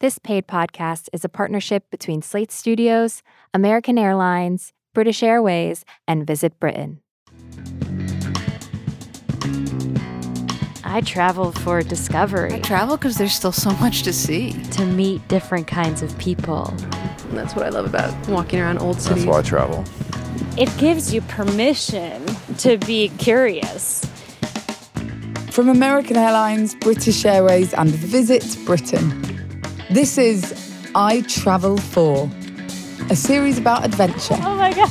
This paid podcast is a partnership between Slate Studios, American Airlines, British Airways, and Visit Britain. I travel for discovery. I travel because there's still so much to see. To meet different kinds of people. And that's what I love about walking around old cities. That's why I travel. It gives you permission to be curious. From American Airlines, British Airways, and Visit Britain. This is I Travel For, a series about adventure. Oh my god!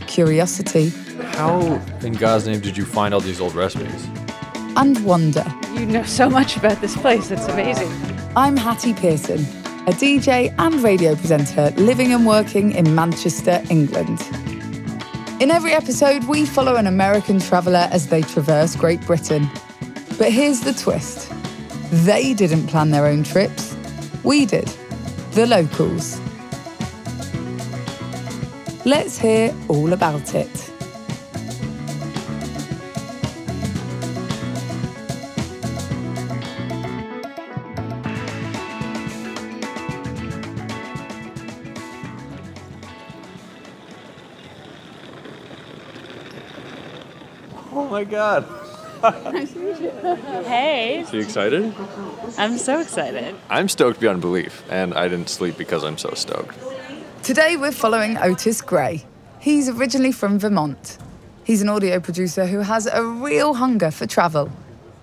curiosity. How in God's name did you find all these old recipes? And wonder. You know so much about this place, it's amazing. I'm Hattie Pearson, a DJ and radio presenter living and working in Manchester, England. In every episode, we follow an American traveller as they traverse Great Britain. But here's the twist they didn't plan their own trips, we did, the locals. Let's hear all about it. Oh my God. Hey, So you excited? I'm so excited. I'm stoked beyond belief, and I didn't sleep because I'm so stoked. Today we're following Otis Gray. He's originally from Vermont. He's an audio producer who has a real hunger for travel.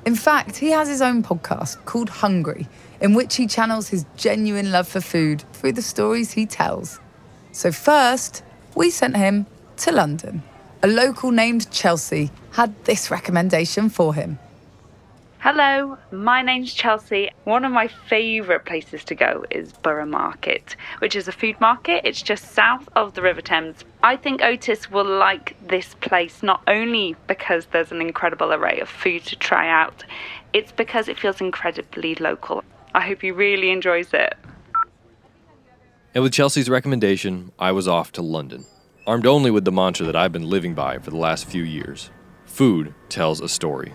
In fact, he has his own podcast called Hungry, in which he channels his genuine love for food through the stories he tells. So, first, we sent him to London. A local named Chelsea had this recommendation for him. Hello, my name's Chelsea. One of my favourite places to go is Borough Market, which is a food market. It's just south of the River Thames. I think Otis will like this place not only because there's an incredible array of food to try out, it's because it feels incredibly local. I hope he really enjoys it. And with Chelsea's recommendation, I was off to London, armed only with the mantra that I've been living by for the last few years food tells a story.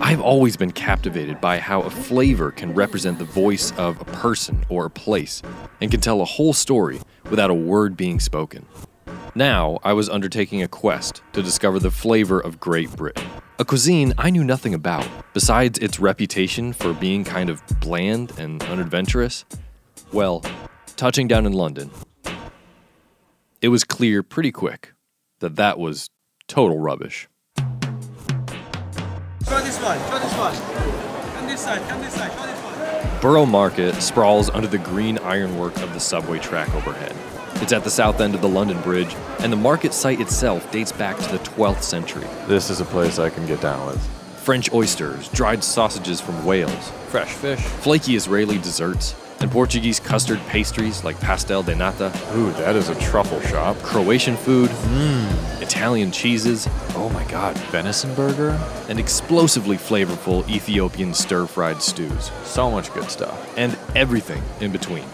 I've always been captivated by how a flavor can represent the voice of a person or a place and can tell a whole story without a word being spoken. Now, I was undertaking a quest to discover the flavor of Great Britain, a cuisine I knew nothing about, besides its reputation for being kind of bland and unadventurous. Well, touching down in London, it was clear pretty quick that that was total rubbish. Try this one, try this one. Come this side, come this side, try this one. Borough Market sprawls under the green ironwork of the subway track overhead. It's at the south end of the London Bridge, and the market site itself dates back to the 12th century. This is a place I can get down with. French oysters, dried sausages from Wales, fresh fish, flaky Israeli desserts, and Portuguese custard pastries like pastel de nata, Ooh, that is a truffle shop. Croatian food, mm. Italian cheeses, Oh my God, venison burger? and explosively flavorful Ethiopian stir fried stews, So much good stuff. and everything in between.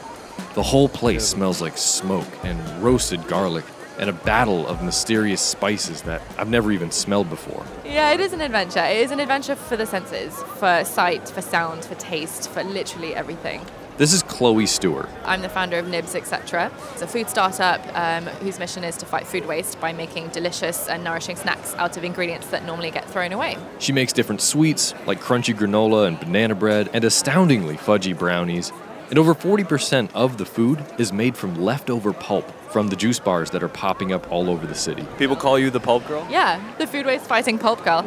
The whole place smells like smoke and roasted garlic and a battle of mysterious spices that I've never even smelled before. Yeah, it is an adventure. It is an adventure for the senses, for sight, for sound, for taste, for literally everything. This is Chloe Stewart. I'm the founder of Nibs, etc. It's a food startup um, whose mission is to fight food waste by making delicious and nourishing snacks out of ingredients that normally get thrown away. She makes different sweets like crunchy granola and banana bread and astoundingly fudgy brownies. And over 40% of the food is made from leftover pulp from the juice bars that are popping up all over the city. People call you the pulp girl? Yeah, the food waste fighting pulp girl.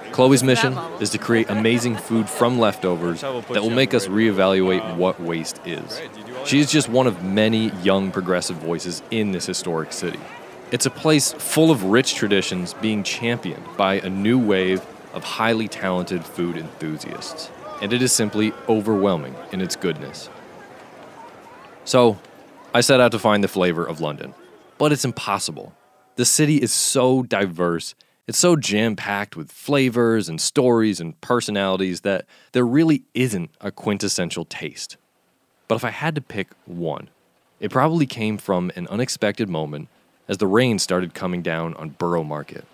Chloe's mission is to create amazing food from leftovers that will make us reevaluate what waste is. She is just one of many young progressive voices in this historic city. It's a place full of rich traditions being championed by a new wave of highly talented food enthusiasts, and it is simply overwhelming in its goodness. So, I set out to find the flavor of London, but it's impossible. The city is so diverse, it's so jam packed with flavors and stories and personalities that there really isn't a quintessential taste. But if I had to pick one, it probably came from an unexpected moment as the rain started coming down on Borough Market.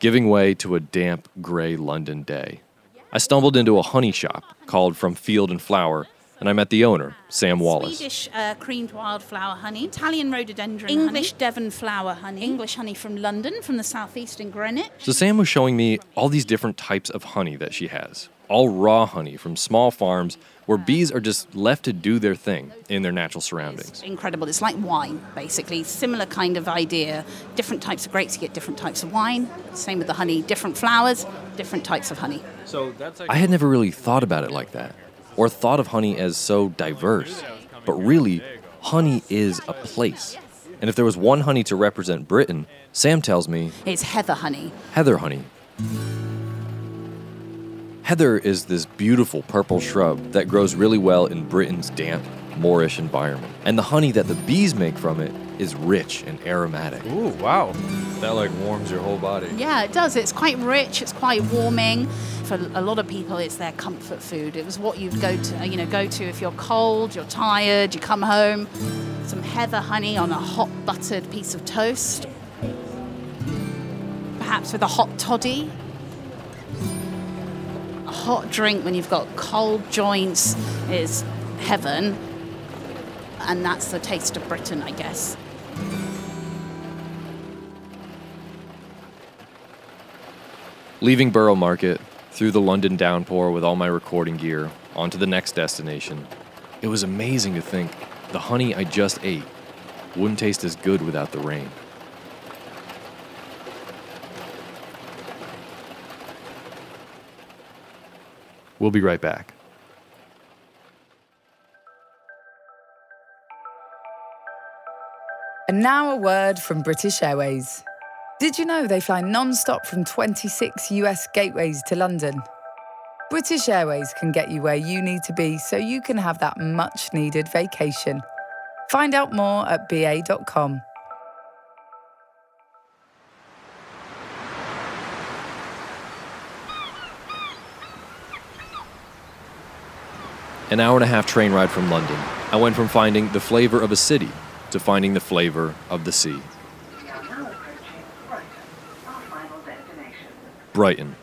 giving way to a damp, gray London day. I stumbled into a honey shop called From Field and Flower, and I met the owner, Sam Wallace. Swedish uh, creamed wildflower honey, Italian rhododendron English honey, Devon flower honey, English honey from London, from the southeast in Greenwich. So Sam was showing me all these different types of honey that she has, all raw honey from small farms where bees are just left to do their thing in their natural surroundings. It's incredible. It's like wine, basically. Similar kind of idea. Different types of grapes, you get different types of wine. Same with the honey. Different flowers, different types of honey. So that's I had never really thought about it like that, or thought of honey as so diverse. But really, honey is a place. And if there was one honey to represent Britain, Sam tells me it's heather honey. Heather honey. Heather is this beautiful purple shrub that grows really well in Britain's damp, moorish environment. And the honey that the bees make from it is rich and aromatic. Ooh, wow. That like warms your whole body. Yeah, it does. It's quite rich, it's quite warming. For a lot of people it's their comfort food. It was what you'd go to, uh, you know, go to if you're cold, you're tired, you come home, some heather honey on a hot buttered piece of toast. Perhaps with a hot toddy a hot drink when you've got cold joints is heaven. And that's the taste of Britain, I guess. Leaving Borough Market, through the London downpour with all my recording gear, onto the next destination, it was amazing to think the honey I just ate wouldn't taste as good without the rain. We'll be right back. And now a word from British Airways. Did you know they fly non stop from 26 US gateways to London? British Airways can get you where you need to be so you can have that much needed vacation. Find out more at ba.com. An hour and a half train ride from London, I went from finding the flavor of a city to finding the flavor of the sea. Brighton,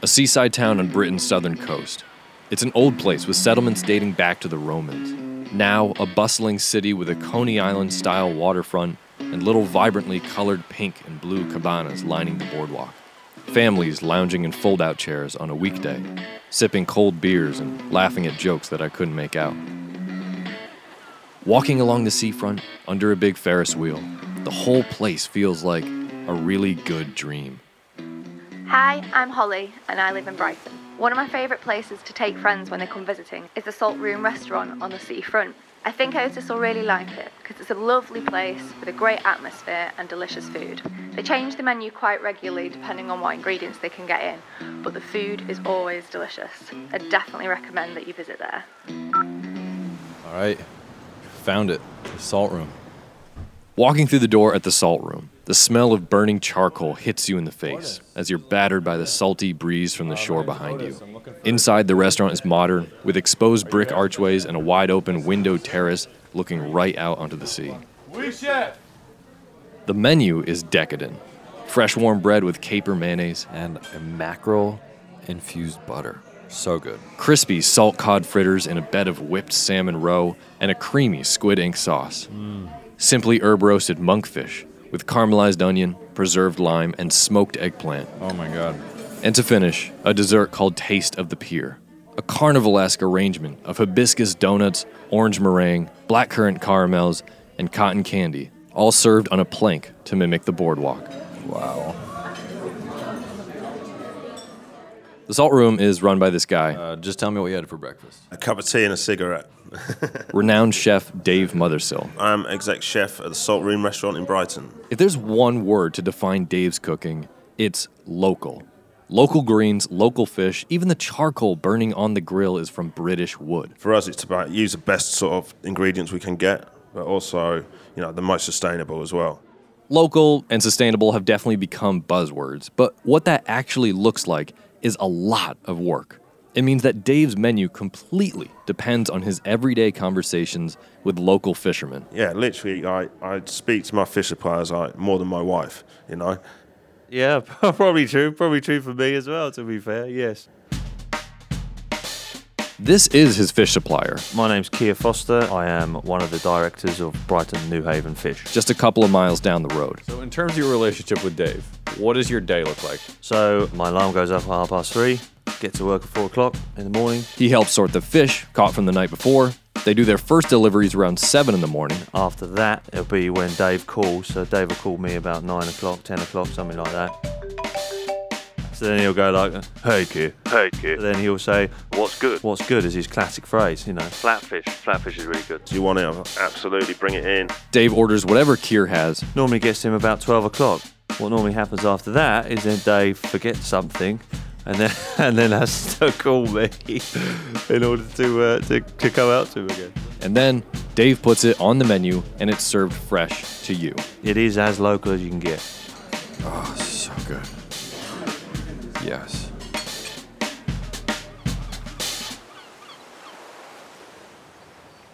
a seaside town on Britain's southern coast. It's an old place with settlements dating back to the Romans. Now, a bustling city with a Coney Island style waterfront and little vibrantly colored pink and blue cabanas lining the boardwalk. Families lounging in fold out chairs on a weekday, sipping cold beers and laughing at jokes that I couldn't make out. Walking along the seafront under a big Ferris wheel, the whole place feels like a really good dream. Hi, I'm Holly and I live in Brighton. One of my favourite places to take friends when they come visiting is the Salt Room restaurant on the seafront. I think Otis will really like it because it's a lovely place with a great atmosphere and delicious food. They change the menu quite regularly depending on what ingredients they can get in, but the food is always delicious. I definitely recommend that you visit there. All right, found it. The salt room. Walking through the door at the salt room, the smell of burning charcoal hits you in the face as you're battered by the salty breeze from the shore behind you. Inside, the restaurant is modern, with exposed brick archways and a wide open window terrace looking right out onto the sea. The menu is decadent fresh warm bread with caper mayonnaise and a mackerel infused butter. So good. Crispy salt cod fritters in a bed of whipped salmon roe and a creamy squid ink sauce. Mm. Simply herb roasted monkfish with caramelized onion, preserved lime, and smoked eggplant. Oh my god. And to finish, a dessert called Taste of the Pier. A carnivalesque arrangement of hibiscus donuts, orange meringue, blackcurrant caramels, and cotton candy, all served on a plank to mimic the boardwalk. Wow. The Salt Room is run by this guy. Uh, just tell me what you had for breakfast. A cup of tea and a cigarette. renowned chef Dave Mothersill. I'm exec chef at the Salt Room restaurant in Brighton. If there's one word to define Dave's cooking, it's local. Local greens, local fish, even the charcoal burning on the grill is from British wood. For us, it's about use the best sort of ingredients we can get, but also, you know, the most sustainable as well. Local and sustainable have definitely become buzzwords, but what that actually looks like is a lot of work. It means that Dave's menu completely depends on his everyday conversations with local fishermen. Yeah, literally, I, I speak to my fish suppliers like, more than my wife, you know. Yeah, probably true. Probably true for me as well, to be fair, yes. This is his fish supplier. My name's Keir Foster. I am one of the directors of Brighton Newhaven Fish. Just a couple of miles down the road. So, in terms of your relationship with Dave, what does your day look like? So, my alarm goes off at half past three, get to work at four o'clock in the morning. He helps sort the fish caught from the night before. They do their first deliveries around 7 in the morning. After that, it'll be when Dave calls. So, Dave will call me about 9 o'clock, 10 o'clock, something like that. So then he'll go like, "Hey kid, hey kid." Then he'll say, "What's good?" What's good is his classic phrase, you know. Flatfish, flatfish is really good. Do you want it? Absolutely, bring it in. Dave orders whatever Keir has. Normally gets to him about twelve o'clock. What normally happens after that is then Dave forgets something, and then and then has to call me in order to uh, to to come out to him again. And then Dave puts it on the menu, and it's served fresh to you. It is as local as you can get. Oh, so good. Yes.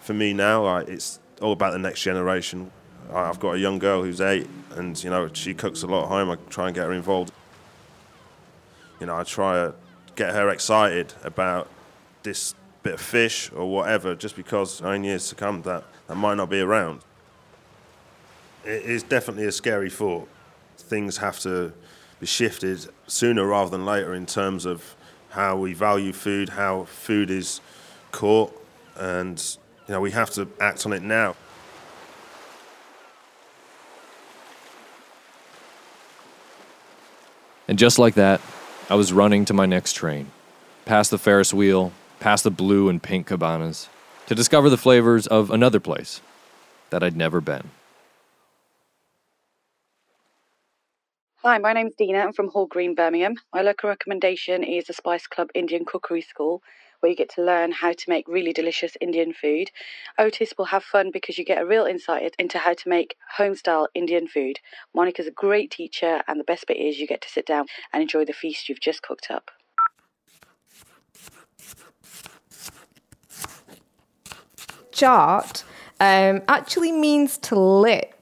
For me now, like, it's all about the next generation. I've got a young girl who's eight, and you know she cooks a lot at home. I try and get her involved. You know, I try to get her excited about this bit of fish or whatever, just because in years to come that that might not be around. It is definitely a scary thought. Things have to be shifted sooner rather than later in terms of how we value food, how food is caught, and you know we have to act on it now. And just like that, I was running to my next train, past the Ferris wheel, past the blue and pink cabanas, to discover the flavors of another place that I'd never been. Hi, my name's Dina. I'm from Hall Green, Birmingham. My local recommendation is the Spice Club Indian Cookery School, where you get to learn how to make really delicious Indian food. Otis will have fun because you get a real insight into how to make home style Indian food. Monica's a great teacher, and the best bit is you get to sit down and enjoy the feast you've just cooked up. Chaat um, actually means to lick.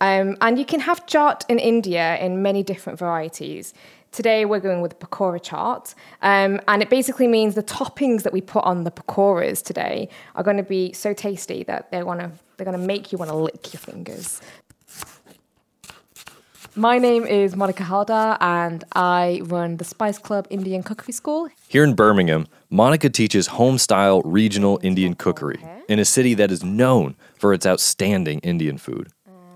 Um, and you can have chaat in India in many different varieties. Today we're going with pakora chaat, um, and it basically means the toppings that we put on the pakoras today are going to be so tasty that they want to they're going to make you want to lick your fingers. My name is Monica Haldar, and I run the Spice Club Indian Cookery School. Here in Birmingham, Monica teaches home style regional Indian cookery in a city that is known for its outstanding Indian food.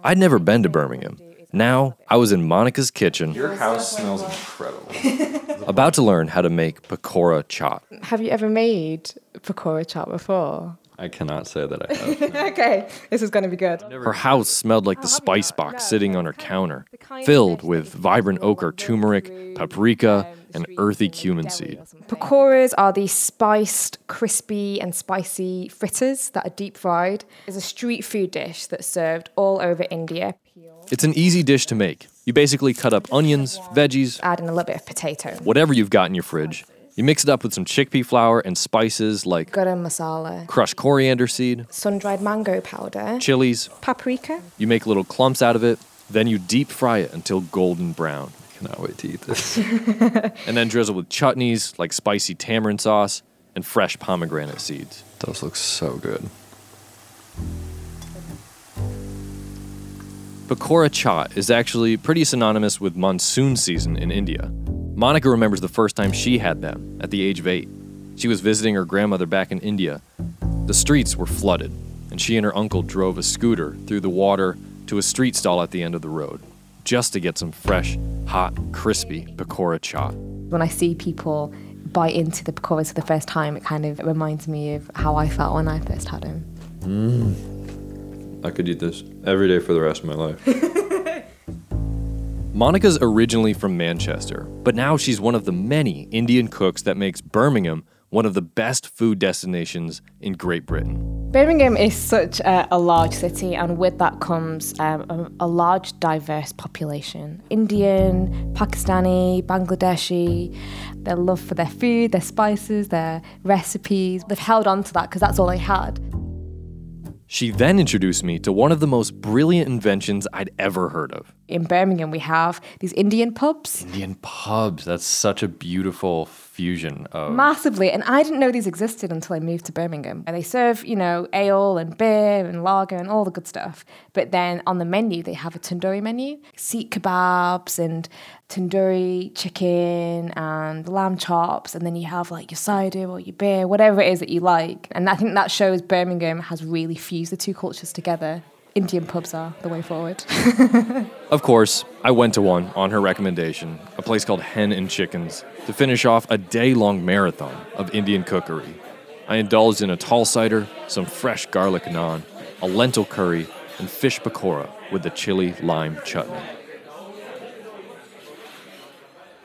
I'd never been to Birmingham. Now I was in Monica's kitchen, Your house smells incredible. about to learn how to make pakora chaat. Have you ever made pakora chaat before? I cannot say that I have. okay, this is going to be good. Her house smelled like the spice box sitting on her counter, filled with vibrant ochre turmeric, paprika, and earthy cumin seed. Pakoras are these spiced, crispy, and spicy fritters that are deep fried. It's a street food dish that's served all over India. It's an easy dish to make. You basically cut up onions, veggies, Add in a little bit of potato. whatever you've got in your fridge. You mix it up with some chickpea flour and spices like Garam masala, crushed coriander seed, sun-dried mango powder, chilies. paprika. You make little clumps out of it, then you deep fry it until golden brown. I Cannot wait to eat this. and then drizzle with chutneys like spicy tamarind sauce and fresh pomegranate seeds. Those look so good. Pakora chaat is actually pretty synonymous with monsoon season in India. Monica remembers the first time she had them at the age of eight. She was visiting her grandmother back in India. The streets were flooded, and she and her uncle drove a scooter through the water to a street stall at the end of the road just to get some fresh, hot, crispy pakora chaat. When I see people bite into the pakoras for the first time, it kind of reminds me of how I felt when I first had them. Mm. I could eat this every day for the rest of my life. Monica's originally from Manchester, but now she's one of the many Indian cooks that makes Birmingham one of the best food destinations in Great Britain. Birmingham is such a, a large city, and with that comes um, a, a large, diverse population Indian, Pakistani, Bangladeshi. Their love for their food, their spices, their recipes. They've held on to that because that's all they had. She then introduced me to one of the most brilliant inventions I'd ever heard of in Birmingham, we have these Indian pubs. Indian pubs. That's such a beautiful fusion of. Massively. And I didn't know these existed until I moved to Birmingham. And they serve, you know, ale and beer and lager and all the good stuff. But then on the menu, they have a tandoori menu seekh kebabs and tandoori chicken and lamb chops. And then you have like your cider or your beer, whatever it is that you like. And I think that shows Birmingham has really fused the two cultures together. Indian pubs are the way forward. Of course, I went to one on her recommendation, a place called Hen and Chickens, to finish off a day long marathon of Indian cookery. I indulged in a tall cider, some fresh garlic naan, a lentil curry, and fish pakora with the chili lime chutney.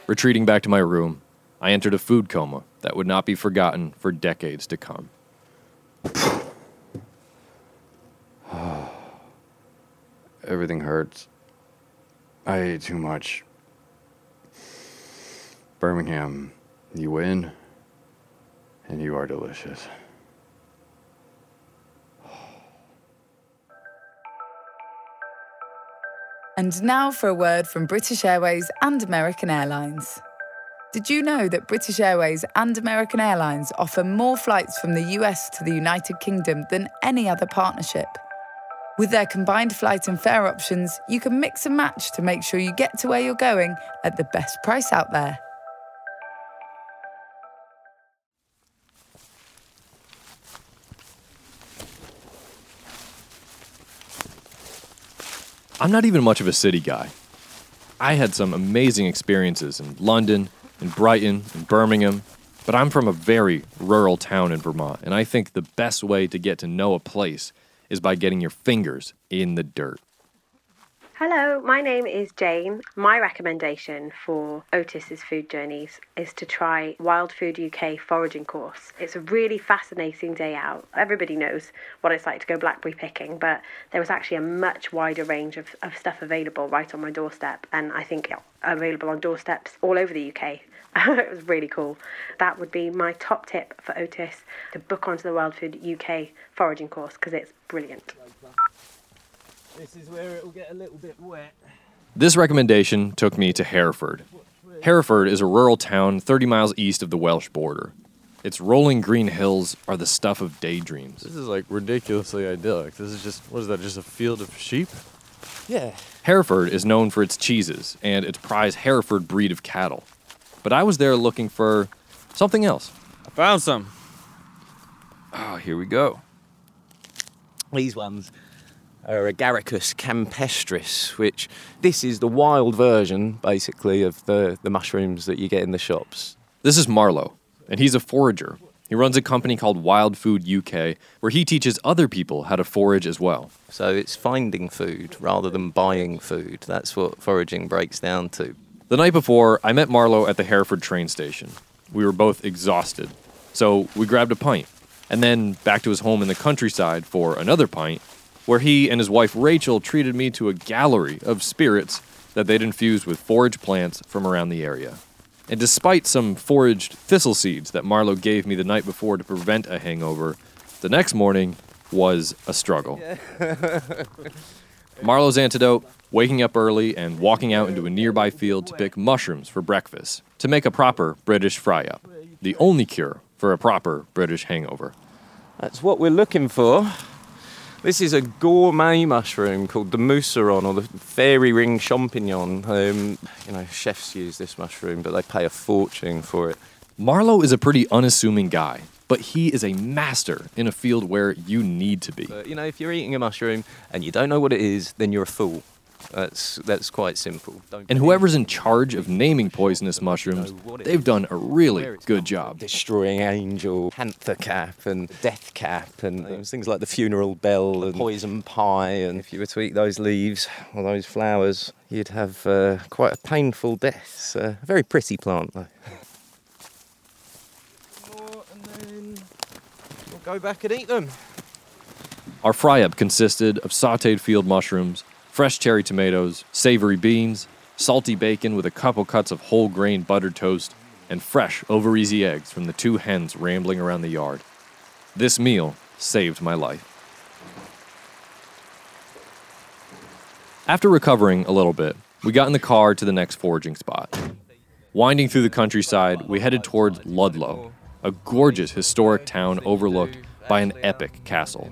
Retreating back to my room, I entered a food coma that would not be forgotten for decades to come. Everything hurts. I ate too much. Birmingham, you win, and you are delicious. And now for a word from British Airways and American Airlines. Did you know that British Airways and American Airlines offer more flights from the US to the United Kingdom than any other partnership? With their combined flight and fare options, you can mix and match to make sure you get to where you're going at the best price out there. I'm not even much of a city guy. I had some amazing experiences in London, in Brighton, in Birmingham, but I'm from a very rural town in Vermont, and I think the best way to get to know a place is by getting your fingers in the dirt. Hello, my name is Jane. My recommendation for Otis's food journeys is to try Wild Food UK foraging course. It's a really fascinating day out. Everybody knows what it's like to go blackberry picking, but there was actually a much wider range of, of stuff available right on my doorstep, and I think available on doorsteps all over the UK. it was really cool. That would be my top tip for Otis to book onto the Wild Food UK foraging course because it's brilliant. This is where it will get a little bit wet. This recommendation took me to Hereford. Hereford is a rural town 30 miles east of the Welsh border. Its rolling green hills are the stuff of daydreams. This is like ridiculously idyllic. This is just, what is that, just a field of sheep? Yeah. Hereford is known for its cheeses and its prized Hereford breed of cattle. But I was there looking for something else. I found some. Oh, here we go. These ones are Agaricus campestris, which this is the wild version, basically, of the, the mushrooms that you get in the shops. This is Marlow, and he's a forager. He runs a company called Wild Food UK, where he teaches other people how to forage as well. So it's finding food rather than buying food. That's what foraging breaks down to. The night before, I met Marlow at the Hereford train station. We were both exhausted, so we grabbed a pint, and then back to his home in the countryside for another pint, where he and his wife Rachel treated me to a gallery of spirits that they'd infused with forage plants from around the area. And despite some foraged thistle seeds that Marlow gave me the night before to prevent a hangover, the next morning was a struggle. Marlow's antidote waking up early and walking out into a nearby field to pick mushrooms for breakfast to make a proper British fry up. The only cure for a proper British hangover. That's what we're looking for. This is a gourmet mushroom called the mousseron or the fairy ring champignon. Um, you know, chefs use this mushroom, but they pay a fortune for it. Marlow is a pretty unassuming guy, but he is a master in a field where you need to be. But, you know, if you're eating a mushroom and you don't know what it is, then you're a fool. That's that's quite simple. And whoever's in charge of naming poisonous mushrooms, they've done a really good job. destroying angel, panther cap, and death cap, and things- things like the funeral bell and poison pie. And if you were to eat those leaves or those flowers, you'd have uh, quite a painful death. It's a very pretty plant, though. And then we'll go back and eat them. Our fry up consisted of sauteed field mushrooms, fresh cherry tomatoes, savory beans, salty bacon with a couple cuts of whole grain buttered toast, and fresh over easy eggs from the two hens rambling around the yard. This meal saved my life. After recovering a little bit, we got in the car to the next foraging spot. Winding through the countryside, we headed towards Ludlow, a gorgeous historic town overlooked by an epic castle.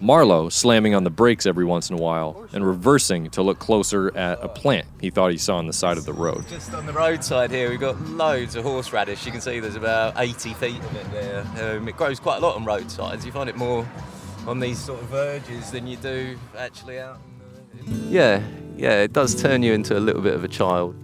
Marlow slamming on the brakes every once in a while and reversing to look closer at a plant he thought he saw on the side of the road. Just on the roadside here, we've got loads of horseradish. You can see there's about 80 feet of it there. Um, it grows quite a lot on roadsides. You find it more on these sort of verges than you do actually out. In the... Yeah, yeah, it does turn you into a little bit of a child.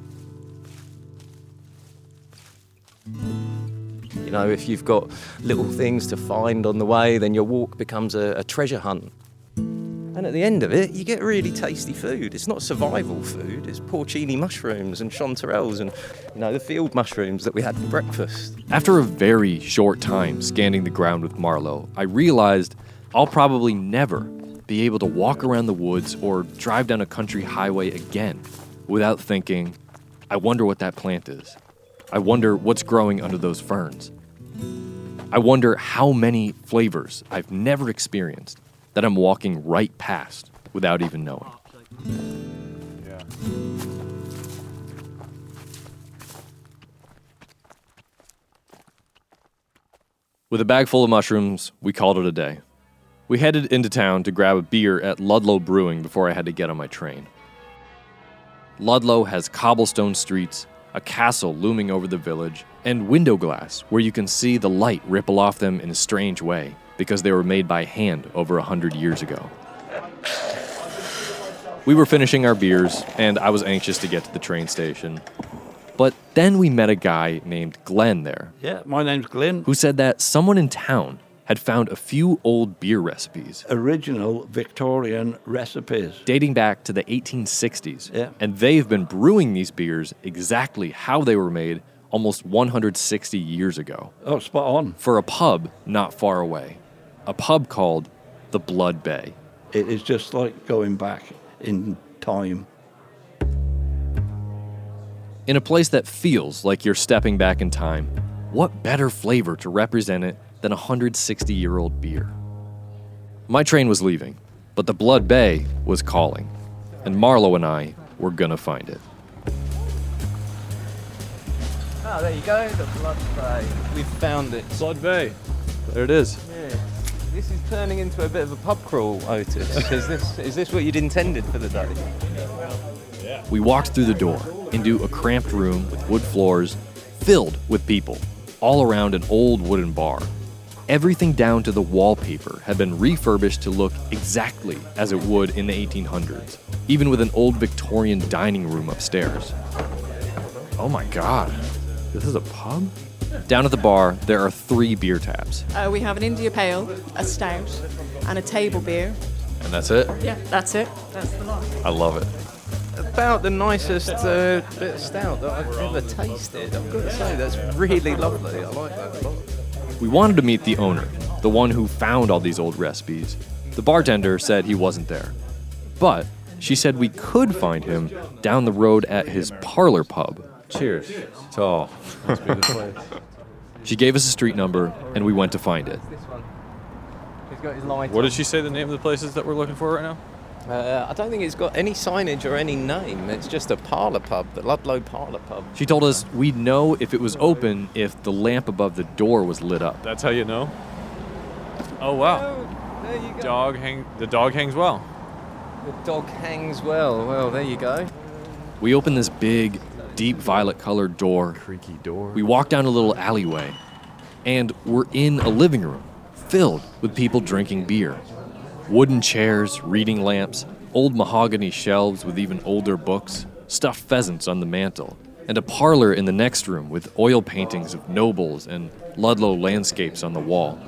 Know, if you've got little things to find on the way, then your walk becomes a, a treasure hunt. And at the end of it, you get really tasty food. It's not survival food. It's porcini mushrooms and chanterelles and, you know, the field mushrooms that we had for breakfast. After a very short time scanning the ground with Marlow, I realized I'll probably never be able to walk around the woods or drive down a country highway again without thinking, I wonder what that plant is. I wonder what's growing under those ferns. I wonder how many flavors I've never experienced that I'm walking right past without even knowing. With a bag full of mushrooms, we called it a day. We headed into town to grab a beer at Ludlow Brewing before I had to get on my train. Ludlow has cobblestone streets, a castle looming over the village, and window glass where you can see the light ripple off them in a strange way because they were made by hand over a hundred years ago. We were finishing our beers, and I was anxious to get to the train station. But then we met a guy named Glenn there Yeah, my name's Glenn. who said that someone in town had found a few old beer recipes Original Victorian recipes. dating back to the 1860s. Yeah. And they've been brewing these beers exactly how they were made almost 160 years ago. Oh, spot on. For a pub not far away. A pub called the Blood Bay. It is just like going back in time. In a place that feels like you're stepping back in time, what better flavor to represent it than a 160 year old beer? My train was leaving, but the Blood Bay was calling, and Marlow and I were gonna find it. Oh, there you go, the Blood Bay. We've found it. Blood Bay. There it is. Yeah. This is turning into a bit of a pub crawl, Otis. is this is this what you'd intended for the day? We walked through the door into a cramped room with wood floors filled with people, all around an old wooden bar. Everything down to the wallpaper had been refurbished to look exactly as it would in the 1800s, even with an old Victorian dining room upstairs. Oh my god, this is a pub? Down at the bar, there are three beer taps, Uh, we have an India Pale, a Stout, and a table beer. and that's it? Yeah, that's it. That's the lot. I love it. About the nicest uh, bit of stout that I've ever tasted. I've got to say, that's really lovely. I like that a lot. We wanted to meet the owner, the one who found all these old recipes. The bartender said he wasn't there. But she said we could find him down the road at his parlor pub. Cheers to all. She gave us a street number, and we went to find it. He's got his light What on. did she say the name of the places that we're looking for right now? Uh, I don't think it's got any signage or any name. It's just a parlour pub, the Ludlow Parlour Pub. She told us we'd know if it was open if the lamp above the door was lit up. That's how you know. Oh wow. There you go. Dog hang. The dog hangs well. The dog hangs well. Well, there you go. We opened this big, deep violet colored door. Creaky door. We walked down a little alleyway, and we're in a living room filled with people drinking beer. Wooden chairs, reading lamps, old mahogany shelves with even older books, stuffed pheasants on the mantel, and a parlor in the next room with oil paintings of nobles and Ludlow landscapes on the wall.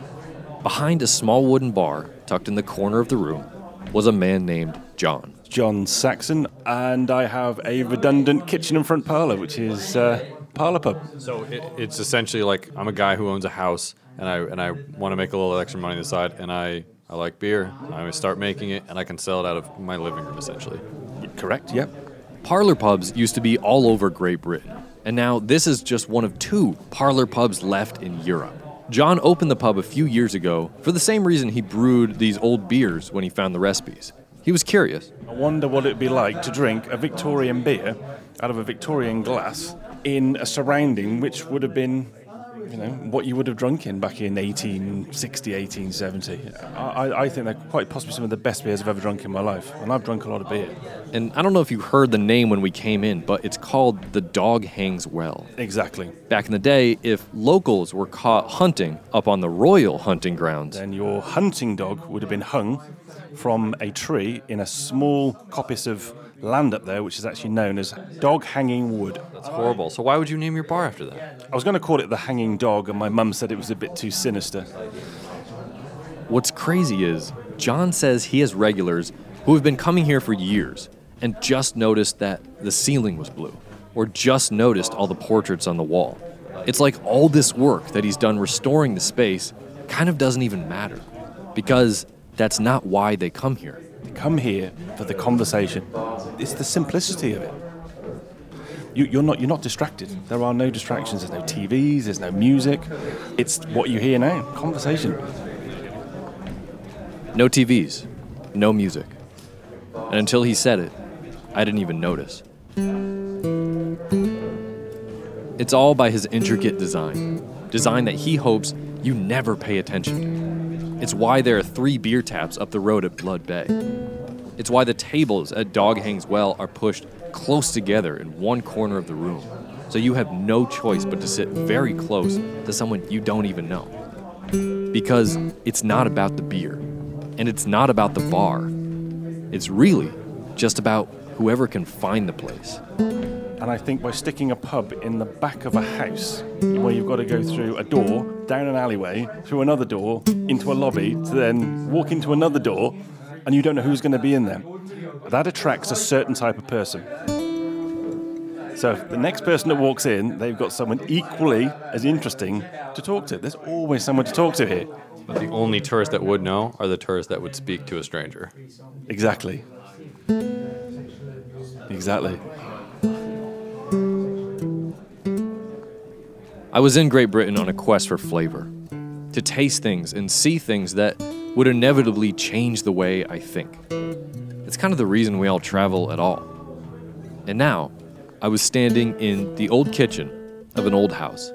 Behind a small wooden bar, tucked in the corner of the room, was a man named John. John Saxon, and I have a redundant kitchen and front parlour, which is uh, parlour pub. So it, it's essentially like I'm a guy who owns a house, and I and I want to make a little extra money on the side, and I I like beer. I start making it, and I can sell it out of my living room essentially. Correct. Yep. Parlor pubs used to be all over Great Britain, and now this is just one of two parlor pubs left in Europe. John opened the pub a few years ago for the same reason he brewed these old beers when he found the recipes. He was curious. I wonder what it'd be like to drink a Victorian beer out of a Victorian glass in a surrounding which would have been, you know, what you would have drunk in back in 1860, 1870. I, I- I think they're quite possibly some of the best beers I've ever drunk in my life, and I've drunk a lot of beer. And I don't know if you heard the name when we came in, but it's called The Dog Hangs Well. Exactly. Back in the day, if locals were caught hunting up on the royal hunting grounds, Then your hunting dog would have been hung from a tree in a small coppice of land up there, which is actually known as Dog Hanging Wood. That's horrible. So why would you name your bar after that? I was going to call it the Hanging Dog, and my mum said it was a bit too sinister. What's crazy is John says he has regulars who have been coming here for years and just noticed that the ceiling was blue or just noticed all the portraits on the wall. It's like all this work that he's done restoring the space kind of doesn't even matter because that's not why they come here. Come here for the conversation. It's the simplicity of it. You, you're not you're not distracted. There are no distractions. There's no TVs. There's no music. It's what you hear now. Conversation. No TVs, no music. And until he said it, I didn't even notice. It's all by his intricate design, design that he hopes you never pay attention to. It's why there are three beer taps up the road at Blood Bay. It's why the tables at Dog Hangs Well are pushed close together in one corner of the room, so you have no choice but to sit very close to someone you don't even know. Because it's not about the beer, and it's not about the bar. It's really just about whoever can find the place. And I think by sticking a pub in the back of a house, where you've got to go through a door, down an alleyway, through another door, into a lobby, to then walk into another door, and you don't know who's going to be in there, that attracts a certain type of person. So the next person that walks in, they've got someone equally as interesting to talk to. There's always someone to talk to here. But the only tourists that would know are the tourists that would speak to a stranger. Exactly. Exactly. I was in Great Britain on a quest for flavor, to taste things and see things that would inevitably change the way I think. It's kind of the reason we all travel at all. And now, I was standing in the old kitchen of an old house,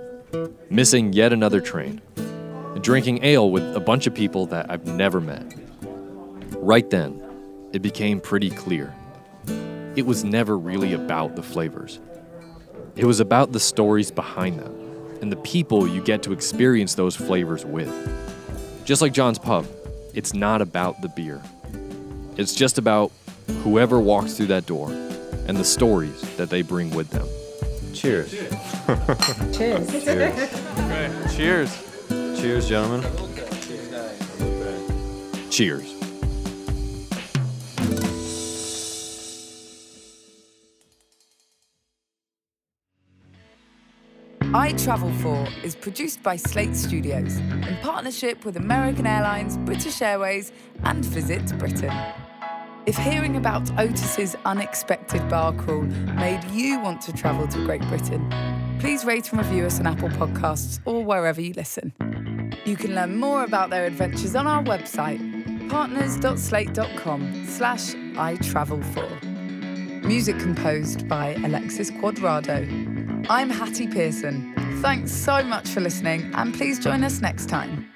missing yet another train, drinking ale with a bunch of people that I've never met. Right then, it became pretty clear. It was never really about the flavors. It was about the stories behind them and the people you get to experience those flavors with. Just like John's Pub, it's not about the beer. It's just about whoever walks through that door and the stories that they bring with them. Cheers. Cheers. Cheers. Cheers. Cheers, gentlemen. Cheers. I Travel For is produced by Slate Studios in partnership with American Airlines, British Airways, and Visit Britain. If hearing about Otis's unexpected bar crawl made you want to travel to Great Britain, please rate and review us on Apple Podcasts or wherever you listen. You can learn more about their adventures on our website, partners.slate.com slash I Travel For. Music composed by Alexis Quadrado. I'm Hattie Pearson. Thanks so much for listening, and please join us next time.